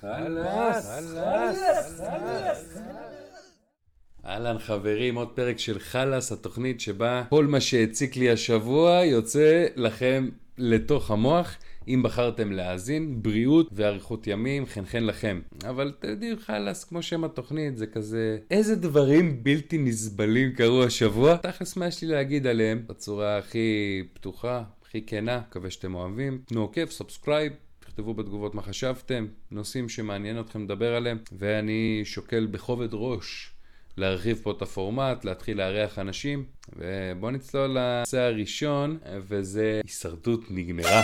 חלאס, חלאס, חלאס. אהלן חברים, עוד פרק של חלאס, התוכנית שבה כל מה שהציק לי השבוע יוצא לכם לתוך המוח. אם בחרתם להאזין, בריאות ואריכות ימים, חן חן לכם. אבל אתם יודעים, חלאס, כמו שם התוכנית, זה כזה... איזה דברים בלתי נסבלים קרו השבוע? תכלס מה יש לי להגיד עליהם בצורה הכי פתוחה, הכי כנה, מקווה שאתם אוהבים. תנו עוקב, subscribe. תכתבו בתגובות מה חשבתם, נושאים שמעניין אתכם לדבר עליהם, ואני שוקל בכובד ראש להרחיב פה את הפורמט, להתחיל לארח אנשים, ובואו נצלול לנושא הראשון, וזה הישרדות נגמרה.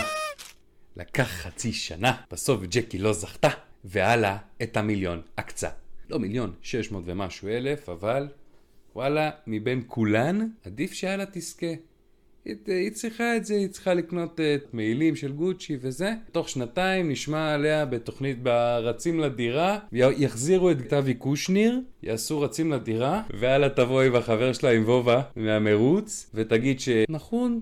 לקח חצי שנה, בסוף ג'קי לא זכתה, והלאה את המיליון עקצה. לא מיליון, 600 ומשהו אלף, אבל וואלה, מבין כולן, עדיף שהלאה תזכה. היא, היא צריכה את זה, היא צריכה לקנות את uh, מעילים של גוצ'י וזה. תוך שנתיים נשמע עליה בתוכנית ברצים לדירה, יחזירו את גטבי קושניר, יעשו רצים לדירה, והלאה תבוא עם החבר שלה עם וובה מהמרוץ, ותגיד שנכון,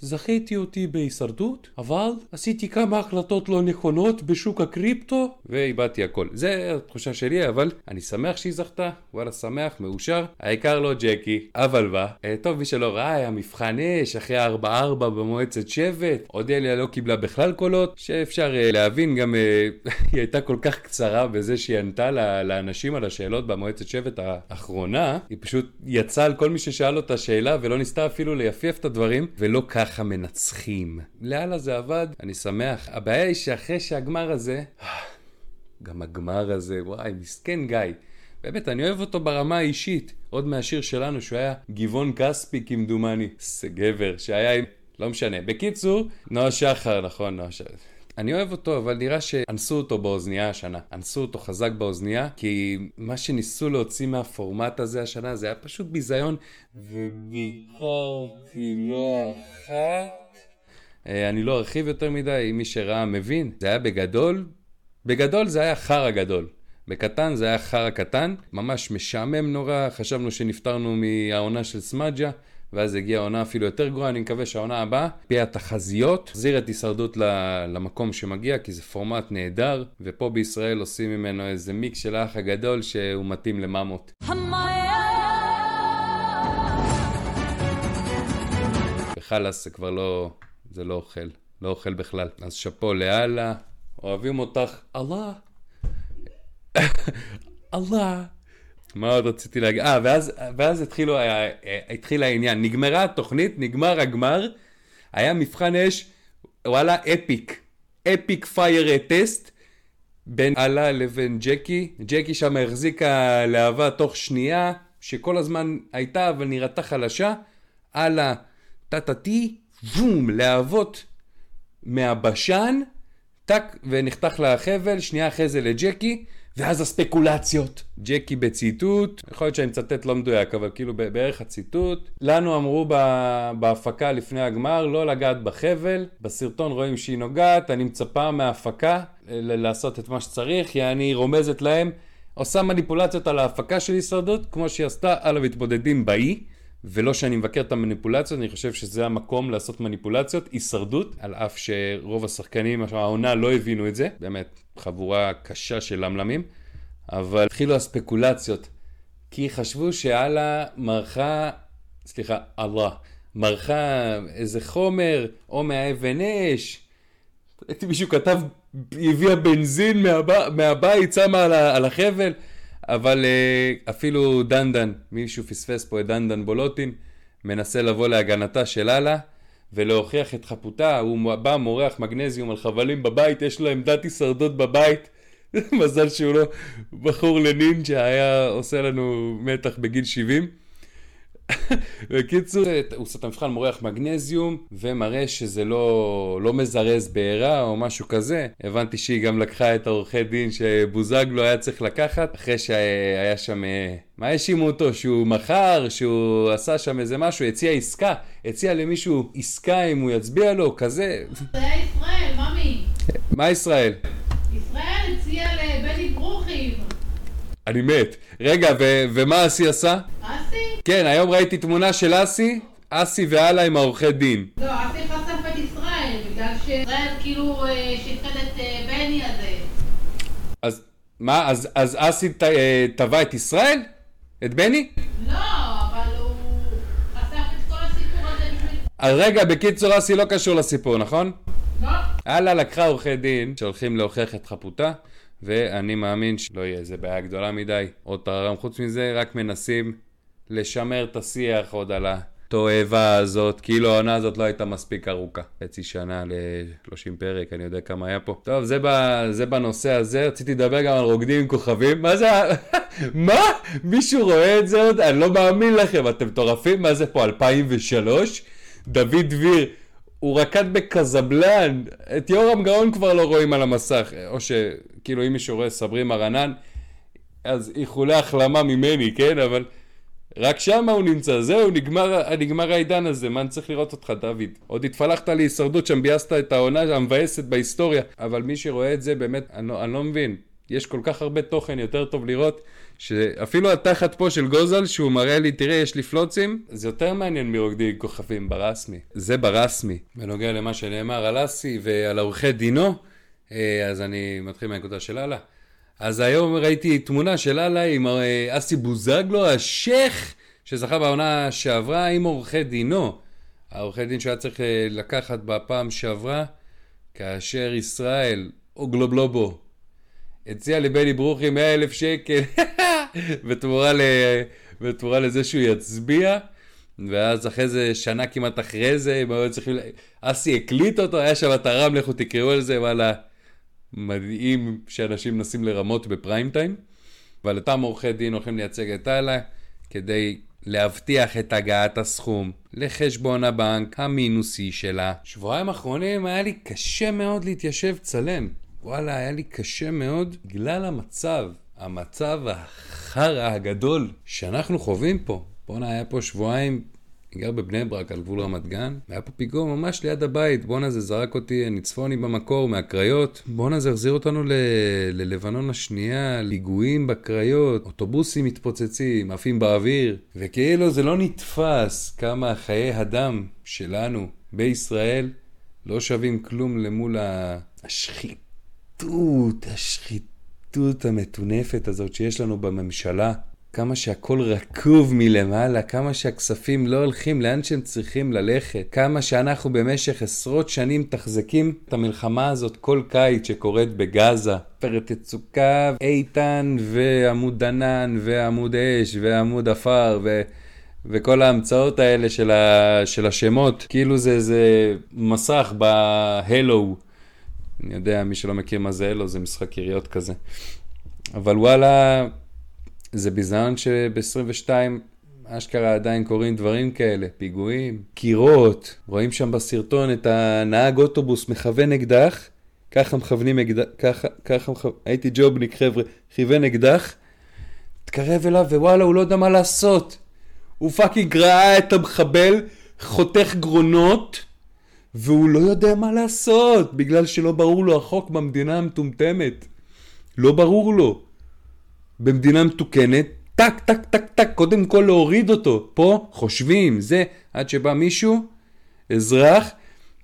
זכיתי אותי בהישרדות, אבל עשיתי כמה החלטות לא נכונות בשוק הקריפטו ואיבדתי הכל. זה התחושה שלי, אבל אני שמח שהיא זכתה, וואלה שמח, מאושר. העיקר לא ג'קי, אבל בא. אה, טוב, מי שלא ראה, היה מבחן אש אחרי 4-4 במועצת שבט. אודליה לא קיבלה בכלל קולות, שאפשר uh, להבין גם, uh, היא הייתה כל כך קצרה בזה שהיא ענתה לאנשים על השאלות במועצת שבט האחרונה. היא פשוט יצאה על כל מי ששאל אותה שאלה ולא ניסתה אפילו ליפייף את הדברים, ולא כך. ככה מנצחים. לאללה זה עבד, אני שמח. הבעיה היא שאחרי שהגמר הזה, גם הגמר הזה, וואי, מסכן גיא. באמת, אני אוהב אותו ברמה האישית. עוד מהשיר שלנו, שהוא היה גבעון כספי כמדומני. זה גבר, שהיה עם... לא משנה. בקיצור, נועה שחר, נכון, נועה שחר. אני אוהב אותו, אבל נראה שאנסו אותו באוזנייה השנה. אנסו אותו חזק באוזנייה, כי מה שניסו להוציא מהפורמט הזה השנה זה היה פשוט ביזיון. וביקרתי לא אחת. אה, אני לא ארחיב יותר מדי, מי שראה מבין. זה היה בגדול, בגדול זה היה חרא גדול. בקטן זה היה חרא קטן, ממש משעמם נורא, חשבנו שנפטרנו מהעונה של סמאג'ה. ואז הגיעה עונה אפילו יותר גרועה, אני מקווה שהעונה הבאה, פי התחזיות, תחזיר את הישרדות למקום שמגיע, כי זה פורמט נהדר, ופה בישראל עושים ממנו איזה מיקס של האח הגדול שהוא מתאים לממות. וחלאס זה כבר לא, זה לא אוכל, לא אוכל בכלל. אז שאפו לאללה, אוהבים אותך, אללה. אללה. מה עוד רציתי להגיד? אה, ואז, ואז התחילו, היה, התחיל העניין. נגמרה התוכנית, נגמר הגמר, היה מבחן אש, וואלה, אפיק. אפיק פייר טסט בין אללה לבין ג'קי. ג'קי שם החזיקה להבה תוך שנייה, שכל הזמן הייתה אבל נראתה חלשה. אללה, טה-טה-טי, בום, להבות מהבשן, טק, ונחתך לה החבל, שנייה אחרי זה לג'קי. ואז הספקולציות. ג'קי בציטוט, יכול להיות שאני מצטט לא מדויק, אבל כאילו בערך הציטוט. לנו אמרו בהפקה לפני הגמר לא לגעת בחבל, בסרטון רואים שהיא נוגעת, אני מצפה מההפקה לעשות את מה שצריך, כי אני רומזת להם, עושה מניפולציות על ההפקה של הישרדות, כמו שהיא עשתה על המתמודדים באי. ולא שאני מבקר את המניפולציות, אני חושב שזה המקום לעשות מניפולציות, הישרדות, על אף שרוב השחקנים, העונה לא הבינו את זה, באמת, חבורה קשה של למלמים, אבל התחילו הספקולציות, כי חשבו שאללה מרחה, סליחה, אללה, מרחה איזה חומר, או מהאבן אש, ראיתי מישהו כתב, הביאה בנזין מהב... מהבית, שמה. על החבל. אבל uh, אפילו דנדן, מישהו פספס פה את דנדן בולוטין, מנסה לבוא להגנתה של אללה ולהוכיח את חפותה, הוא בא מורח מגנזיום על חבלים בבית, יש לו עמדת הישרדות בבית. מזל שהוא לא בחור לנינג'ה, היה עושה לנו מתח בגיל 70. בקיצור, הוא עושה את המבחן מורח מגנזיום ומראה שזה לא, לא מזרז בעירה או משהו כזה. הבנתי שהיא גם לקחה את העורכי דין שבוזגלו היה צריך לקחת אחרי שהיה שם, אה, מה האשימו אותו? שהוא מכר, שהוא עשה שם איזה משהו, הציע עסקה, הציע למישהו עסקה אם הוא יצביע לו, כזה. זה היה ישראל, ממי. מה ישראל? ישראל הציע לבני ברוכי. אני מת. רגע, ו- ומה אסי עשה? כן, היום ראיתי תמונה של אסי, אסי ואללה עם העורכי דין. לא, אסי חשף את ישראל, בגלל שישראל כאילו שיחד את בני הזה. אז מה, אז, אז אסי ת- אה, תבע את ישראל? את בני? לא, אבל הוא אסף את כל הסיפור הזה רגע, בקיצור, אסי לא קשור לסיפור, נכון? לא. הלאה לקחה עורכי דין שהולכים להוכיח את חפותה, ואני מאמין שלא יהיה איזה בעיה גדולה מדי. עוד טררם, חוץ מזה, רק מנסים לשמר את השיח עוד על התועבה הזאת, כאילו העונה הזאת לא הייתה מספיק ארוכה. חצי שנה ל-30 פרק, אני יודע כמה היה פה. טוב, זה, ב, זה בנושא הזה, רציתי לדבר גם על רוקדים עם כוכבים. מה זה. מה? מישהו רואה את זה עוד? אני לא מאמין לכם, אתם מטורפים? מה זה פה, 2003? דוד דביר. הוא רקד בקזבלן, את יורם גאון כבר לא רואים על המסך, או שכאילו אם מישהו רואה סברי מרנן, אז איחולי החלמה ממני, כן? אבל רק שם הוא נמצא, זהו, נגמר, נגמר העידן הזה, מה אני צריך לראות אותך, דוד? עוד התפלחת להישרדות שם, ביאסת את העונה המבאסת בהיסטוריה, אבל מי שרואה את זה, באמת, אני לא, אני לא מבין. יש כל כך הרבה תוכן יותר טוב לראות, שאפילו התחת פה של גוזל, שהוא מראה לי, תראה, יש לי פלוצים, זה יותר מעניין מרוקדי כוכבים ברסמי. זה ברסמי. בנוגע למה שנאמר על אסי ועל עורכי דינו, אה, אז אני מתחיל מהנקודה של אללה. אז היום ראיתי תמונה של אללה עם אה, אסי בוזגלו, השייח שזכה בעונה שעברה עם עורכי דינו. העורכי דין שהיה צריך אה, לקחת בפעם שעברה, כאשר ישראל, או גלובלובו, הציע לבני ברוכי 100 אלף שקל בתמורה, ל... בתמורה לזה שהוא יצביע. ואז אחרי זה, שנה כמעט אחרי זה, הם היו צריכים... אסי הקליט אותו, היה שם את הרם, לכו תקראו על זה, וואלה, מדהים שאנשים מנסים לרמות בפריים טיים. אבל אותם עורכי דין הולכים לייצג את הלאה, כדי להבטיח את הגעת הסכום לחשבון הבנק המינוסי שלה. שבועיים האחרונים היה לי קשה מאוד להתיישב צלם. וואלה, היה לי קשה מאוד בגלל המצב, המצב החרא הגדול שאנחנו חווים פה. בואנה, היה פה שבועיים, גר בבני ברק על גבול רמת גן, והיה פה פיגוע ממש ליד הבית. בואנה, זה זרק אותי, אני צפוני במקור, מהקריות. בואנה, זה החזיר אותנו ל... ללבנון השנייה, ליגועים בקריות, אוטובוסים מתפוצצים, עפים באוויר, וכאילו זה לא נתפס כמה חיי הדם שלנו בישראל לא שווים כלום למול. השחיתות, השחיתות המטונפת הזאת שיש לנו בממשלה, כמה שהכל רקוב מלמעלה, כמה שהכספים לא הולכים לאן שהם צריכים ללכת, כמה שאנחנו במשך עשרות שנים מתחזקים את המלחמה הזאת כל קיץ שקורית בגאזה. פרט יצוקה, איתן ועמוד ענן ועמוד אש ועמוד עפר ו... וכל ההמצאות האלה של, ה... של השמות, כאילו זה איזה מסך בהלו. אני יודע, מי שלא מכיר מה זה אלו, זה משחק יריות כזה. אבל וואלה, זה ביזיון שב-22 אשכרה עדיין קורים דברים כאלה, פיגועים, קירות, רואים שם בסרטון את הנהג אוטובוס מכוון אקדח, ככה מכוונים אקדח, ככה, ככה מכוונים, הייתי ג'ובניק חבר'ה, כיוון אקדח, התקרב אליו ווואלה הוא לא יודע מה לעשות. הוא fucking ראה את המחבל חותך גרונות, והוא לא יודע מה לעשות, בגלל שלא ברור לו החוק במדינה המטומטמת. לא ברור לו. במדינה מתוקנת, טק, טק, טק, טק, קודם כל להוריד אותו. פה חושבים, זה, עד שבא מישהו, אזרח,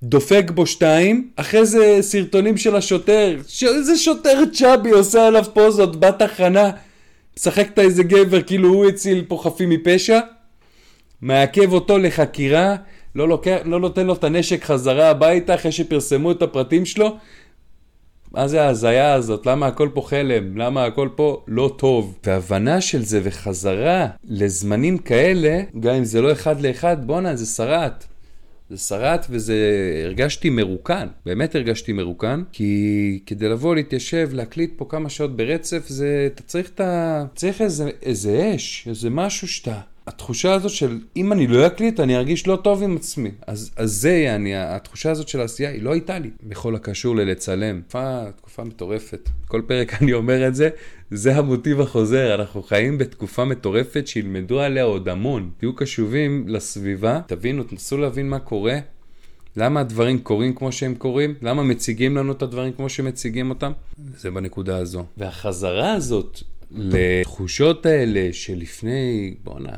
דופק בו שתיים, אחרי זה סרטונים של השוטר, איזה שוטר צ'אבי עושה עליו פוזות בתחנה, משחק את איזה גבר כאילו הוא הציל פה חפים מפשע, מעכב אותו לחקירה, לא, לוקח, לא נותן לו את הנשק חזרה הביתה אחרי שפרסמו את הפרטים שלו. מה זה ההזיה הזאת? למה הכל פה חלם? למה הכל פה לא טוב? והבנה של זה וחזרה לזמנים כאלה, גם אם זה לא אחד לאחד, בואנה, זה שרט. זה שרט וזה... הרגשתי מרוקן, באמת הרגשתי מרוקן, כי כדי לבוא להתיישב, להקליט פה כמה שעות ברצף, זה... אתה צריך את ה... צריך איזה, איזה אש, איזה משהו שאתה... התחושה הזאת של אם אני לא אקליט אני ארגיש לא טוב עם עצמי. אז, אז זה יעני, התחושה הזאת של העשייה היא לא הייתה לי בכל הקשור ללצלם. תקופה, תקופה מטורפת. כל פרק אני אומר את זה, זה המוטיב החוזר. אנחנו חיים בתקופה מטורפת שילמדו עליה עוד המון. תהיו קשובים לסביבה, תבינו, תנסו להבין מה קורה. למה הדברים קורים כמו שהם קורים? למה מציגים לנו את הדברים כמו שמציגים אותם? זה בנקודה הזו. והחזרה הזאת לתחושות האלה שלפני, בואנה,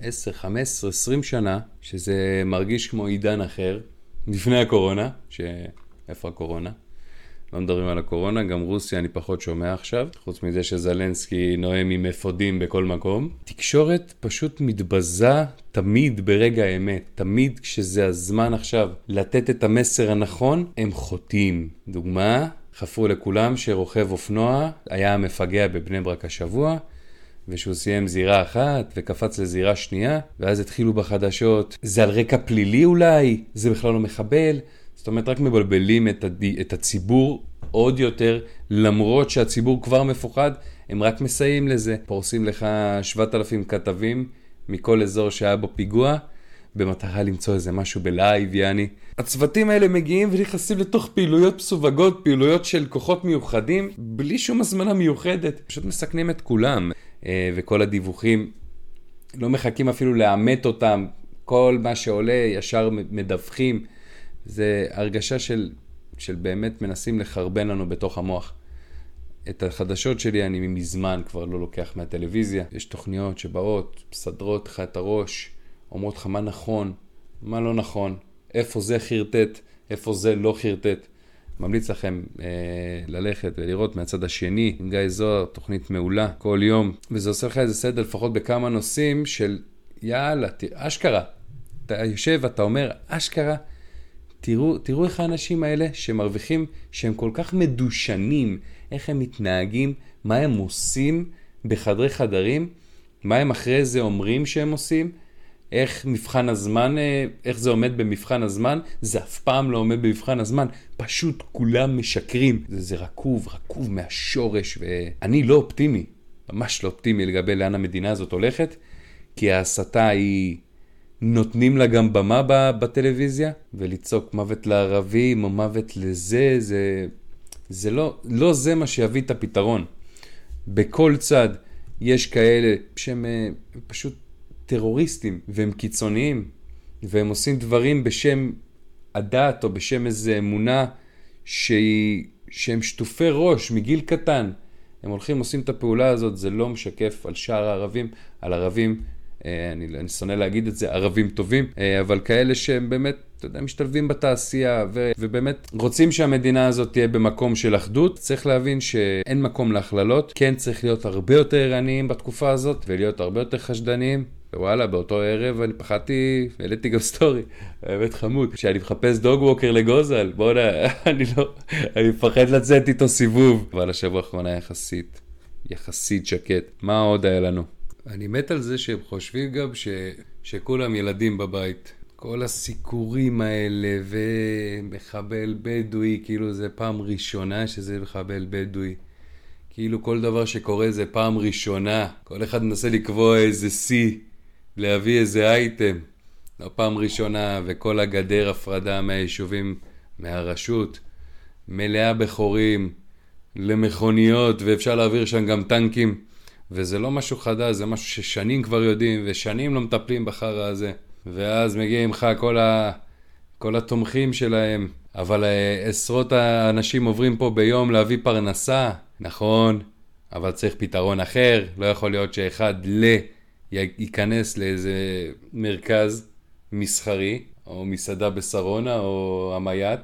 10, 15, 20 שנה, שזה מרגיש כמו עידן אחר, לפני הקורונה, ש... איפה הקורונה? לא מדברים על הקורונה, גם רוסיה אני פחות שומע עכשיו, חוץ מזה שזלנסקי נואם עם אפודים בכל מקום. תקשורת פשוט מתבזה תמיד ברגע האמת, תמיד כשזה הזמן עכשיו לתת את המסר הנכון, הם חוטאים. דוגמה, חפרו לכולם שרוכב אופנוע היה המפגע בבני ברק השבוע, ושהוא סיים זירה אחת וקפץ לזירה שנייה, ואז התחילו בחדשות, זה על רקע פלילי אולי? זה בכלל לא מחבל? זאת אומרת, רק מבלבלים את, הד... את הציבור עוד יותר, למרות שהציבור כבר מפוחד, הם רק מסייעים לזה. פורסים לך 7,000 כתבים מכל אזור שהיה בו פיגוע, במטרה למצוא איזה משהו בלייב, יעני. הצוותים האלה מגיעים ונכנסים לתוך פעילויות מסווגות, פעילויות של כוחות מיוחדים, בלי שום הזמנה מיוחדת. פשוט מסכנים את כולם. אה, וכל הדיווחים, לא מחכים אפילו לאמת אותם, כל מה שעולה ישר מדווחים. זה הרגשה של, של באמת מנסים לחרבן לנו בתוך המוח. את החדשות שלי אני מזמן כבר לא לוקח מהטלוויזיה. יש תוכניות שבאות, מסדרות לך את הראש, אומרות לך מה נכון, מה לא נכון, איפה זה חרטט, איפה זה לא חרטט. ממליץ לכם אה, ללכת ולראות מהצד השני, עם גיא זוהר, תוכנית מעולה, כל יום, וזה עושה לך איזה סדר לפחות בכמה נושאים של יאללה, ת... אשכרה. אתה יושב, אתה אומר, אשכרה, תראו, תראו איך האנשים האלה שמרוויחים, שהם כל כך מדושנים, איך הם מתנהגים, מה הם עושים בחדרי חדרים, מה הם אחרי זה אומרים שהם עושים, איך מבחן הזמן, אה, איך זה עומד במבחן הזמן, זה אף פעם לא עומד במבחן הזמן, פשוט כולם משקרים. זה, זה רקוב, רקוב מהשורש, ואני לא אופטימי, ממש לא אופטימי לגבי לאן המדינה הזאת הולכת, כי ההסתה היא... נותנים לה גם במה בטלוויזיה, ולצעוק מוות לערבים או מוות לזה, זה, זה לא, לא זה מה שיביא את הפתרון. בכל צד יש כאלה שהם אה, פשוט טרוריסטים, והם קיצוניים, והם עושים דברים בשם הדת או בשם איזו אמונה שהיא, שהם שטופי ראש מגיל קטן. הם הולכים, עושים את הפעולה הזאת, זה לא משקף על שאר הערבים, על ערבים אה, אני, אני שונא להגיד את זה, ערבים טובים, אה, אבל כאלה שהם באמת, אתה יודע, משתלבים בתעשייה ו, ובאמת רוצים שהמדינה הזאת תהיה במקום של אחדות. צריך להבין שאין מקום להכללות, כן צריך להיות הרבה יותר ערניים בתקופה הזאת ולהיות הרבה יותר חשדניים. ווואלה, באותו ערב אני פחדתי, העליתי גם סטורי, באמת חמוד, שאני מחפש דוג ווקר לגוזל, בואנה, אני לא, אני מפחד לצאת איתו סיבוב. אבל השבוע האחרון היה יחסית, יחסית שקט. מה עוד היה לנו? אני מת על זה שהם חושבים גם ש... שכולם ילדים בבית. כל הסיקורים האלה, ומחבל בדואי, כאילו זה פעם ראשונה שזה מחבל בדואי. כאילו כל דבר שקורה זה פעם ראשונה. כל אחד מנסה לקבוע איזה שיא, להביא איזה אייטם. לא פעם ראשונה, וכל הגדר הפרדה מהיישובים, מהרשות, מלאה בחורים, למכוניות, ואפשר להעביר שם גם טנקים. וזה לא משהו חדש, זה משהו ששנים כבר יודעים, ושנים לא מטפלים בחרא הזה. ואז מגיעים לך כל, ה... כל התומכים שלהם, אבל uh, עשרות האנשים עוברים פה ביום להביא פרנסה, נכון, אבל צריך פתרון אחר, לא יכול להיות שאחד ל... ייכנס לאיזה מרכז מסחרי, או מסעדה בשרונה, או המייט,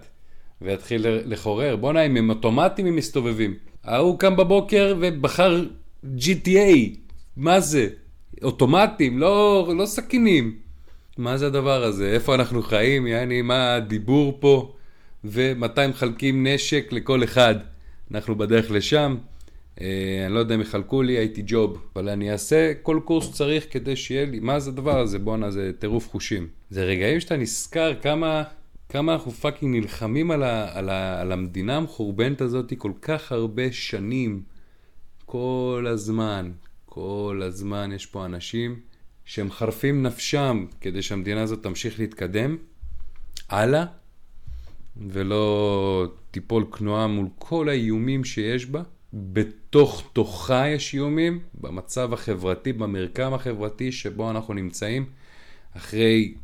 ויתחיל לחורר. בואנה, הם אוטומטים הם מסתובבים. ההוא קם בבוקר ובחר GTA, מה זה? אוטומטים, לא, לא סכינים. מה זה הדבר הזה? איפה אנחנו חיים? יעני, מה הדיבור פה? ומתי מחלקים נשק לכל אחד? אנחנו בדרך לשם. אה, אני לא יודע אם יחלקו לי, הייתי ג'וב, אבל אני אעשה כל קורס שצריך כדי שיהיה לי, מה זה הדבר הזה? בואנה, זה טירוף חושים. זה רגעים שאתה נזכר כמה, כמה אנחנו fucking נלחמים על, ה, על, ה, על המדינה המחורבנת הזאת כל כך הרבה שנים. כל הזמן, כל הזמן יש פה אנשים שמחרפים נפשם כדי שהמדינה הזאת תמשיך להתקדם הלאה, ולא תיפול כנועה מול כל האיומים שיש בה. בתוך תוכה יש איומים, במצב החברתי, במרקם החברתי שבו אנחנו נמצאים, אחרי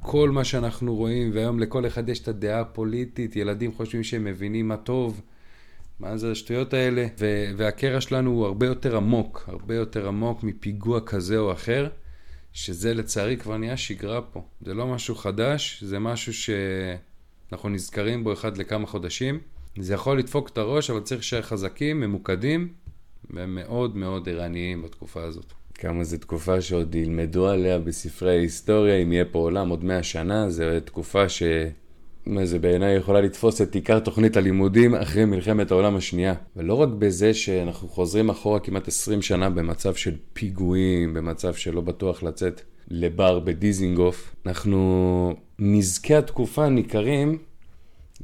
כל מה שאנחנו רואים, והיום לכל אחד יש את הדעה הפוליטית, ילדים חושבים שהם מבינים מה טוב. מה זה השטויות האלה? ו- והקרע שלנו הוא הרבה יותר עמוק, הרבה יותר עמוק מפיגוע כזה או אחר, שזה לצערי כבר נהיה שגרה פה. זה לא משהו חדש, זה משהו שאנחנו נזכרים בו אחד לכמה חודשים, זה יכול לדפוק את הראש, אבל צריך להישאר חזקים, ממוקדים, ומאוד מאוד ערניים בתקופה הזאת. כמה זו תקופה שעוד ילמדו עליה בספרי ההיסטוריה, אם יהיה פה עולם עוד מאה שנה, זו תקופה ש... מה זה בעיניי יכולה לתפוס את עיקר תוכנית הלימודים אחרי מלחמת העולם השנייה. ולא רק בזה שאנחנו חוזרים אחורה כמעט 20 שנה במצב של פיגועים, במצב שלא בטוח לצאת לבר בדיזינגוף, אנחנו, נזקי התקופה ניכרים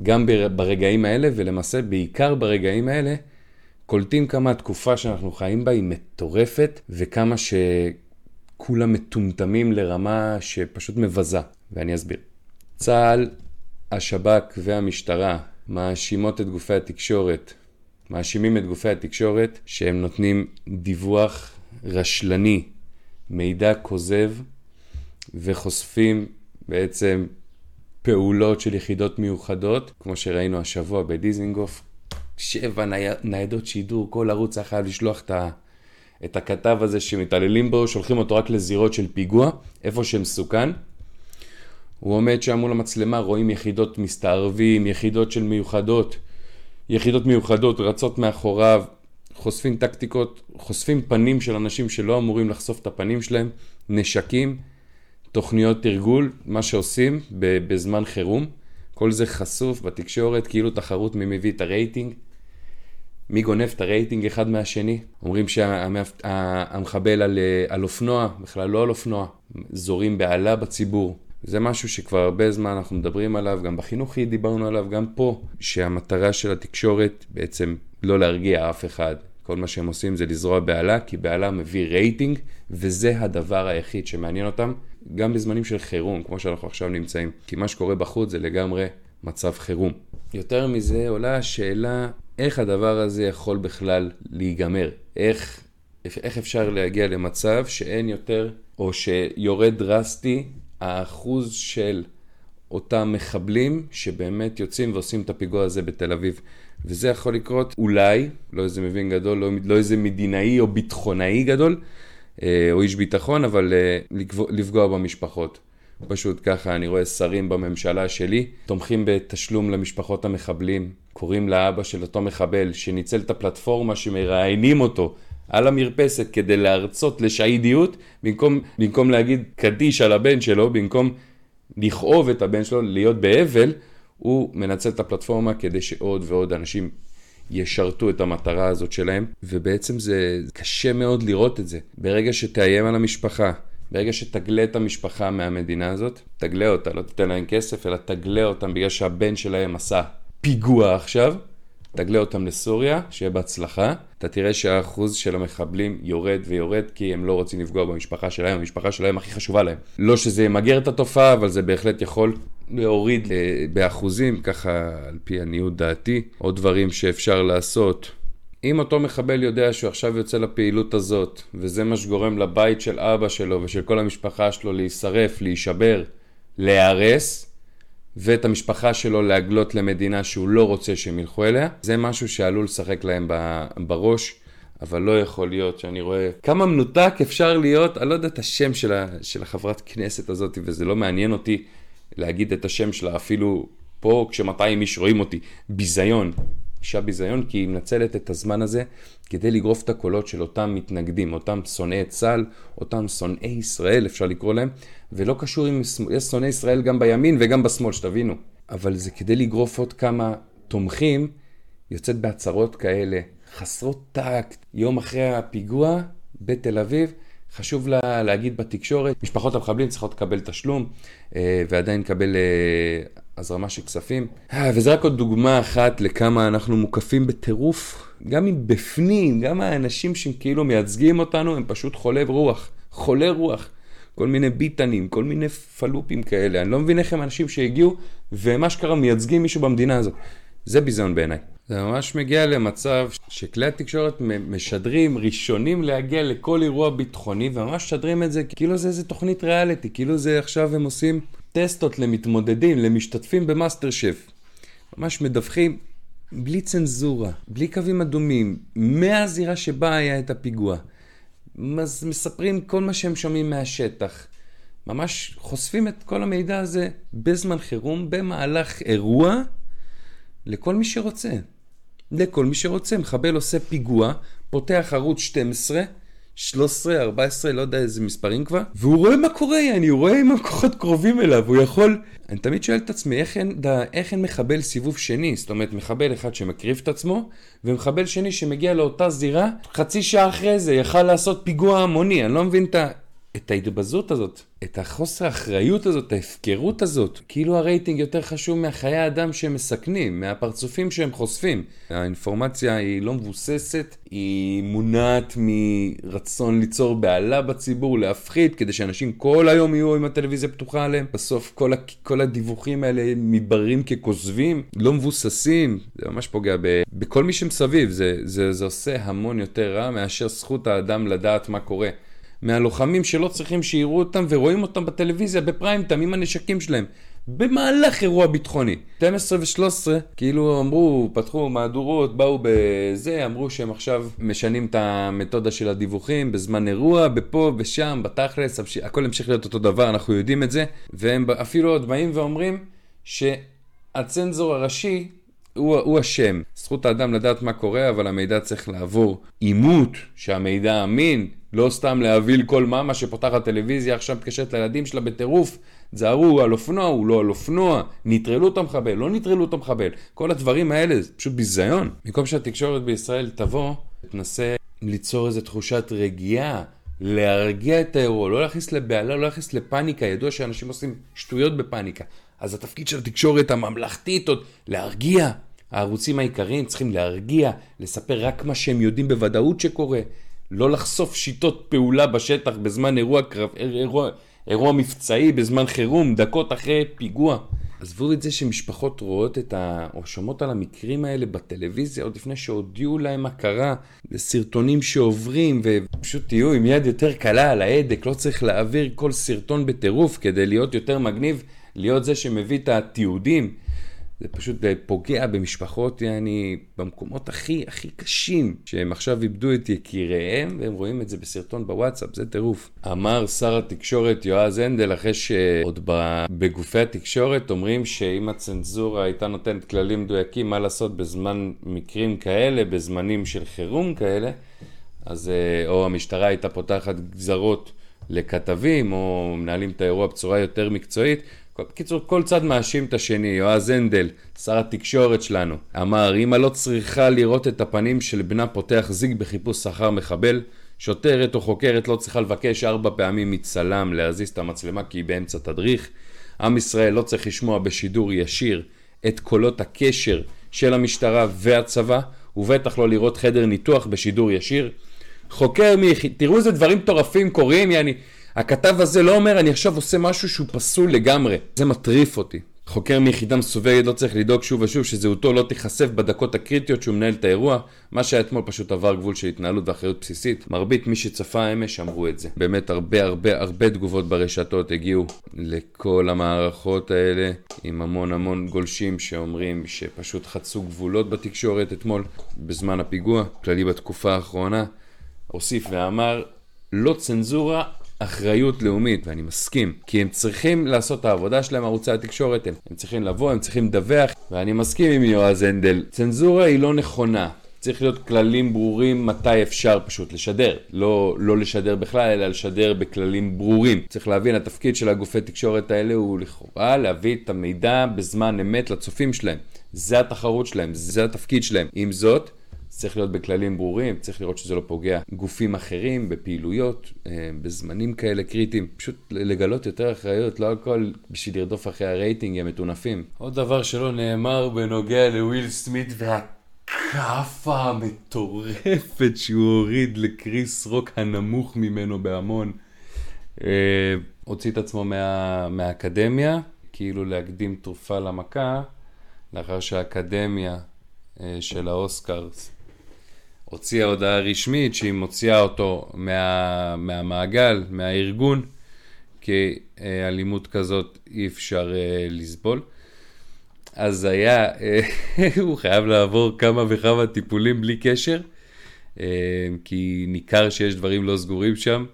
גם ברגעים האלה, ולמעשה בעיקר ברגעים האלה, קולטים כמה התקופה שאנחנו חיים בה היא מטורפת, וכמה שכולם מטומטמים לרמה שפשוט מבזה. ואני אסביר. צה"ל, השב"כ והמשטרה מאשימות את גופי התקשורת, מאשימים את גופי התקשורת שהם נותנים דיווח רשלני, מידע כוזב, וחושפים בעצם פעולות של יחידות מיוחדות, כמו שראינו השבוע בדיזינגוף, שבע ניידות שידור, כל ערוץ היה חייב לשלוח את, ה, את הכתב הזה שמתעללים בו, שולחים אותו רק לזירות של פיגוע, איפה שמסוכן. הוא עומד שם מול המצלמה, רואים יחידות מסתערבים, יחידות של מיוחדות, יחידות מיוחדות רצות מאחוריו, חושפים טקטיקות, חושפים פנים של אנשים שלא אמורים לחשוף את הפנים שלהם, נשקים, תוכניות תרגול, מה שעושים בזמן חירום. כל זה חשוף בתקשורת, כאילו תחרות מי מביא את הרייטינג. מי גונב את הרייטינג אחד מהשני. אומרים שהמחבל על, על אופנוע, בכלל לא על אופנוע, זורים בעלה בציבור. זה משהו שכבר הרבה זמן אנחנו מדברים עליו, גם בחינוכי דיברנו עליו, גם פה, שהמטרה של התקשורת בעצם לא להרגיע אף אחד. כל מה שהם עושים זה לזרוע בהלה, כי בהלה מביא רייטינג, וזה הדבר היחיד שמעניין אותם, גם בזמנים של חירום, כמו שאנחנו עכשיו נמצאים. כי מה שקורה בחוץ זה לגמרי מצב חירום. יותר מזה עולה השאלה איך הדבר הזה יכול בכלל להיגמר. איך, איך אפשר להגיע למצב שאין יותר, או שיורד דרסטי האחוז של אותם מחבלים שבאמת יוצאים ועושים את הפיגוע הזה בתל אביב. וזה יכול לקרות אולי, לא איזה מבין גדול, לא, לא איזה מדינאי או ביטחונאי גדול, או איש ביטחון, אבל אה, לפגוע במשפחות. פשוט ככה, אני רואה שרים בממשלה שלי, תומכים בתשלום למשפחות המחבלים, קוראים לאבא של אותו מחבל שניצל את הפלטפורמה שמראיינים אותו על המרפסת כדי להרצות לשהידיות, במקום, במקום להגיד קדיש על הבן שלו, במקום לכאוב את הבן שלו, להיות באבל, הוא מנצל את הפלטפורמה כדי שעוד ועוד אנשים ישרתו את המטרה הזאת שלהם, ובעצם זה קשה מאוד לראות את זה. ברגע שתאיים על המשפחה, ברגע שתגלה את המשפחה מהמדינה הזאת, תגלה אותה, לא תיתן להם כסף, אלא תגלה אותם בגלל שהבן שלהם עשה פיגוע עכשיו, תגלה אותם לסוריה, שיהיה בהצלחה, אתה תראה שהאחוז של המחבלים יורד ויורד כי הם לא רוצים לפגוע במשפחה שלהם, המשפחה שלהם הכי חשובה להם. לא שזה ימגר את התופעה, אבל זה בהחלט יכול להוריד אה, באחוזים, ככה על פי עניות דעתי, עוד דברים שאפשר לעשות. אם אותו מחבל יודע שהוא עכשיו יוצא לפעילות הזאת, וזה מה שגורם לבית של אבא שלו ושל כל המשפחה שלו להישרף, להישבר, להיהרס, ואת המשפחה שלו להגלות למדינה שהוא לא רוצה שהם ילכו אליה, זה משהו שעלול לשחק להם בראש. אבל לא יכול להיות שאני רואה כמה מנותק אפשר להיות, אני לא יודע את השם של, של החברת כנסת הזאת, וזה לא מעניין אותי להגיד את השם שלה, אפילו פה כש-200 איש רואים אותי, ביזיון. אישה ביזיון כי היא מנצלת את הזמן הזה כדי לגרוף את הקולות של אותם מתנגדים, אותם שונאי צה"ל, אותם שונאי ישראל אפשר לקרוא להם, ולא קשור אם יש שונאי ישראל גם בימין וגם בשמאל, שתבינו. אבל זה כדי לגרוף עוד כמה תומכים, יוצאת בהצהרות כאלה, חסרות טקט, יום אחרי הפיגוע בתל אביב, חשוב לה להגיד בתקשורת, משפחות המחבלים צריכות לקבל תשלום אה, ועדיין לקבל אה, הזרמה של כספים. אה, וזה רק עוד דוגמה אחת לכמה אנחנו מוקפים בטירוף. גם אם בפנים, גם האנשים שכאילו מייצגים אותנו הם פשוט חולי רוח. חולי רוח. כל מיני ביטנים, כל מיני פלופים כאלה. אני לא מבין איך הם אנשים שהגיעו ומה שקרה מייצגים מישהו במדינה הזאת. זה ביזיון בעיניי. זה ממש מגיע למצב שכלי התקשורת משדרים ראשונים להגיע לכל אירוע ביטחוני וממש משדרים את זה כאילו זה איזה תוכנית ריאליטי, כאילו זה עכשיו הם עושים טסטות למתמודדים, למשתתפים במאסטר שף. ממש מדווחים בלי צנזורה, בלי קווים אדומים, מהזירה שבה היה את הפיגוע. מספרים כל מה שהם שומעים מהשטח. ממש חושפים את כל המידע הזה בזמן חירום, במהלך אירוע. לכל מי שרוצה. לכל מי שרוצה. מחבל עושה פיגוע, פותח ערוץ 12, 13, 14, לא יודע איזה מספרים כבר, והוא רואה מה קורה, אני רואה אם הכוחות קרובים אליו, הוא יכול... אני תמיד שואל את עצמי, איך אין, דה, איך אין מחבל סיבוב שני? זאת אומרת, מחבל אחד שמקריב את עצמו, ומחבל שני שמגיע לאותה זירה, חצי שעה אחרי זה יכל לעשות פיגוע המוני, אני לא מבין את ה... את ההתבזות הזאת, את החוסר האחריות הזאת, ההפקרות הזאת. כאילו הרייטינג יותר חשוב מהחיי האדם שהם מסכנים, מהפרצופים שהם חושפים. האינפורמציה היא לא מבוססת, היא מונעת מרצון ליצור בהלה בציבור, להפחית, כדי שאנשים כל היום יהיו עם הטלוויזיה פתוחה עליהם. בסוף כל, כל הדיווחים האלה מתבררים ככוזבים, לא מבוססים, זה ממש פוגע ב- בכל מי שמסביב, זה, זה, זה עושה המון יותר רע מאשר זכות האדם לדעת מה קורה. מהלוחמים שלא צריכים שיראו אותם ורואים אותם בטלוויזיה בפריים טיים עם הנשקים שלהם. במהלך אירוע ביטחוני. 12 ו-13, כאילו אמרו, פתחו מהדורות, באו בזה, אמרו שהם עכשיו משנים את המתודה של הדיווחים בזמן אירוע, בפה, ושם, בתכלס, הכל המשיך להיות אותו דבר, אנחנו יודעים את זה, והם אפילו עוד באים ואומרים שהצנזור הראשי הוא, הוא השם. זכות האדם לדעת מה קורה, אבל המידע צריך לעבור עימות, שהמידע אמין, לא סתם להביא כל מאמה שפותחת טלוויזיה, עכשיו מתקשרת לילדים שלה בטירוף, תזהרו, הוא על אופנוע, הוא לא על אופנוע, נטרלו את המחבל, לא נטרלו את המחבל. כל הדברים האלה זה פשוט ביזיון. במקום שהתקשורת בישראל תבוא, תנסה ליצור איזו תחושת רגיעה, להרגיע את האירוע, לא להכניס לבהלה, לא להכניס לפאניקה, ידוע שאנשים עושים שטויות בפאניקה. אז התפקיד של התקשורת הממלכתית עוד להרגיע. הערוצים העיקריים צריכים להרגיע, לספר רק מה שהם יודעים בוודאות שקורה. לא לחשוף שיטות פעולה בשטח בזמן אירוע, קרב, אירוע, אירוע מבצעי, בזמן חירום, דקות אחרי פיגוע. עזבו את זה שמשפחות רואות את ה... או שומעות על המקרים האלה בטלוויזיה עוד לפני שהודיעו להם מה קרה, זה סרטונים שעוברים ופשוט תהיו עם יד יותר קלה על ההדק, לא צריך להעביר כל סרטון בטירוף כדי להיות יותר מגניב, להיות זה שמביא את התיעודים. זה פשוט פוגע במשפחות, יעני, במקומות הכי הכי קשים, שהם עכשיו איבדו את יקיריהם, והם רואים את זה בסרטון בוואטסאפ, זה טירוף. אמר שר התקשורת יועז הנדל, אחרי שעוד בגופי התקשורת אומרים שאם הצנזורה הייתה נותנת כללים מדויקים מה לעשות בזמן מקרים כאלה, בזמנים של חירום כאלה, אז או המשטרה הייתה פותחת גזרות לכתבים, או מנהלים את האירוע בצורה יותר מקצועית, בקיצור, כל צד מאשים את השני. יועז הנדל, שר התקשורת שלנו, אמר, אמא לא צריכה לראות את הפנים של בנה פותח זיג בחיפוש אחר מחבל. שוטרת או חוקרת לא צריכה לבקש ארבע פעמים מצלם להזיז את המצלמה כי היא באמצע תדריך. עם ישראל לא צריך לשמוע בשידור ישיר את קולות הקשר של המשטרה והצבא, ובטח לא לראות חדר ניתוח בשידור ישיר. חוקר מ... תראו איזה דברים מטורפים קורים, יעני... הכתב הזה לא אומר אני עכשיו עושה משהו שהוא פסול לגמרי. זה מטריף אותי. חוקר מיחידה מסווגת לא צריך לדאוג שוב ושוב שזהותו לא תיחשף בדקות הקריטיות שהוא מנהל את האירוע. מה שהיה אתמול פשוט עבר גבול של התנהלות ואחריות בסיסית. מרבית מי שצפה אמש אמרו את זה. באמת הרבה הרבה הרבה תגובות ברשתות הגיעו לכל המערכות האלה עם המון המון גולשים שאומרים שפשוט חצו גבולות בתקשורת אתמול בזמן הפיגוע, כללי בתקופה האחרונה. הוסיף ואמר לא צנזורה אחריות לאומית, ואני מסכים, כי הם צריכים לעשות את העבודה שלהם, ערוצי התקשורת, הם, הם צריכים לבוא, הם צריכים לדווח, ואני מסכים עם יועז הנדל, צנזורה היא לא נכונה. צריך להיות כללים ברורים מתי אפשר פשוט לשדר. לא, לא לשדר בכלל, אלא לשדר בכללים ברורים. צריך להבין, התפקיד של הגופי תקשורת האלה הוא לכאורה להביא את המידע בזמן אמת לצופים שלהם. זה התחרות שלהם, זה התפקיד שלהם. עם זאת, צריך להיות בכללים ברורים, צריך לראות שזה לא פוגע גופים אחרים בפעילויות, אה, בזמנים כאלה קריטיים. פשוט לגלות יותר אחריות, לא הכל בשביל לרדוף אחרי הרייטינג המטונפים. עוד דבר שלא נאמר בנוגע לוויל סמית והכאפה המטורפת שהוא הוריד לקריס רוק הנמוך ממנו בהמון. אה, הוציא את עצמו מה, מהאקדמיה, כאילו להקדים תרופה למכה, לאחר שהאקדמיה אה, של האוסקרס הוציאה הודעה רשמית שהיא מוציאה אותו מה, מהמעגל, מהארגון, כי אה, אלימות כזאת אי אפשר אה, לסבול. אז היה, אה, הוא חייב לעבור כמה וכמה טיפולים בלי קשר, אה, כי ניכר שיש דברים לא סגורים שם.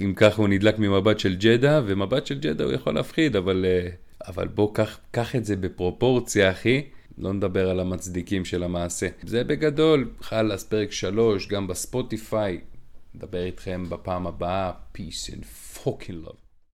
אם ככה הוא נדלק ממבט של ג'דה, ומבט של ג'דה הוא יכול להפחיד, אבל, אה, אבל בוא קח, קח את זה בפרופורציה, אחי. לא נדבר על המצדיקים של המעשה. זה בגדול, חלאס, פרק 3, גם בספוטיפיי. נדבר איתכם בפעם הבאה. Peace and fucking love.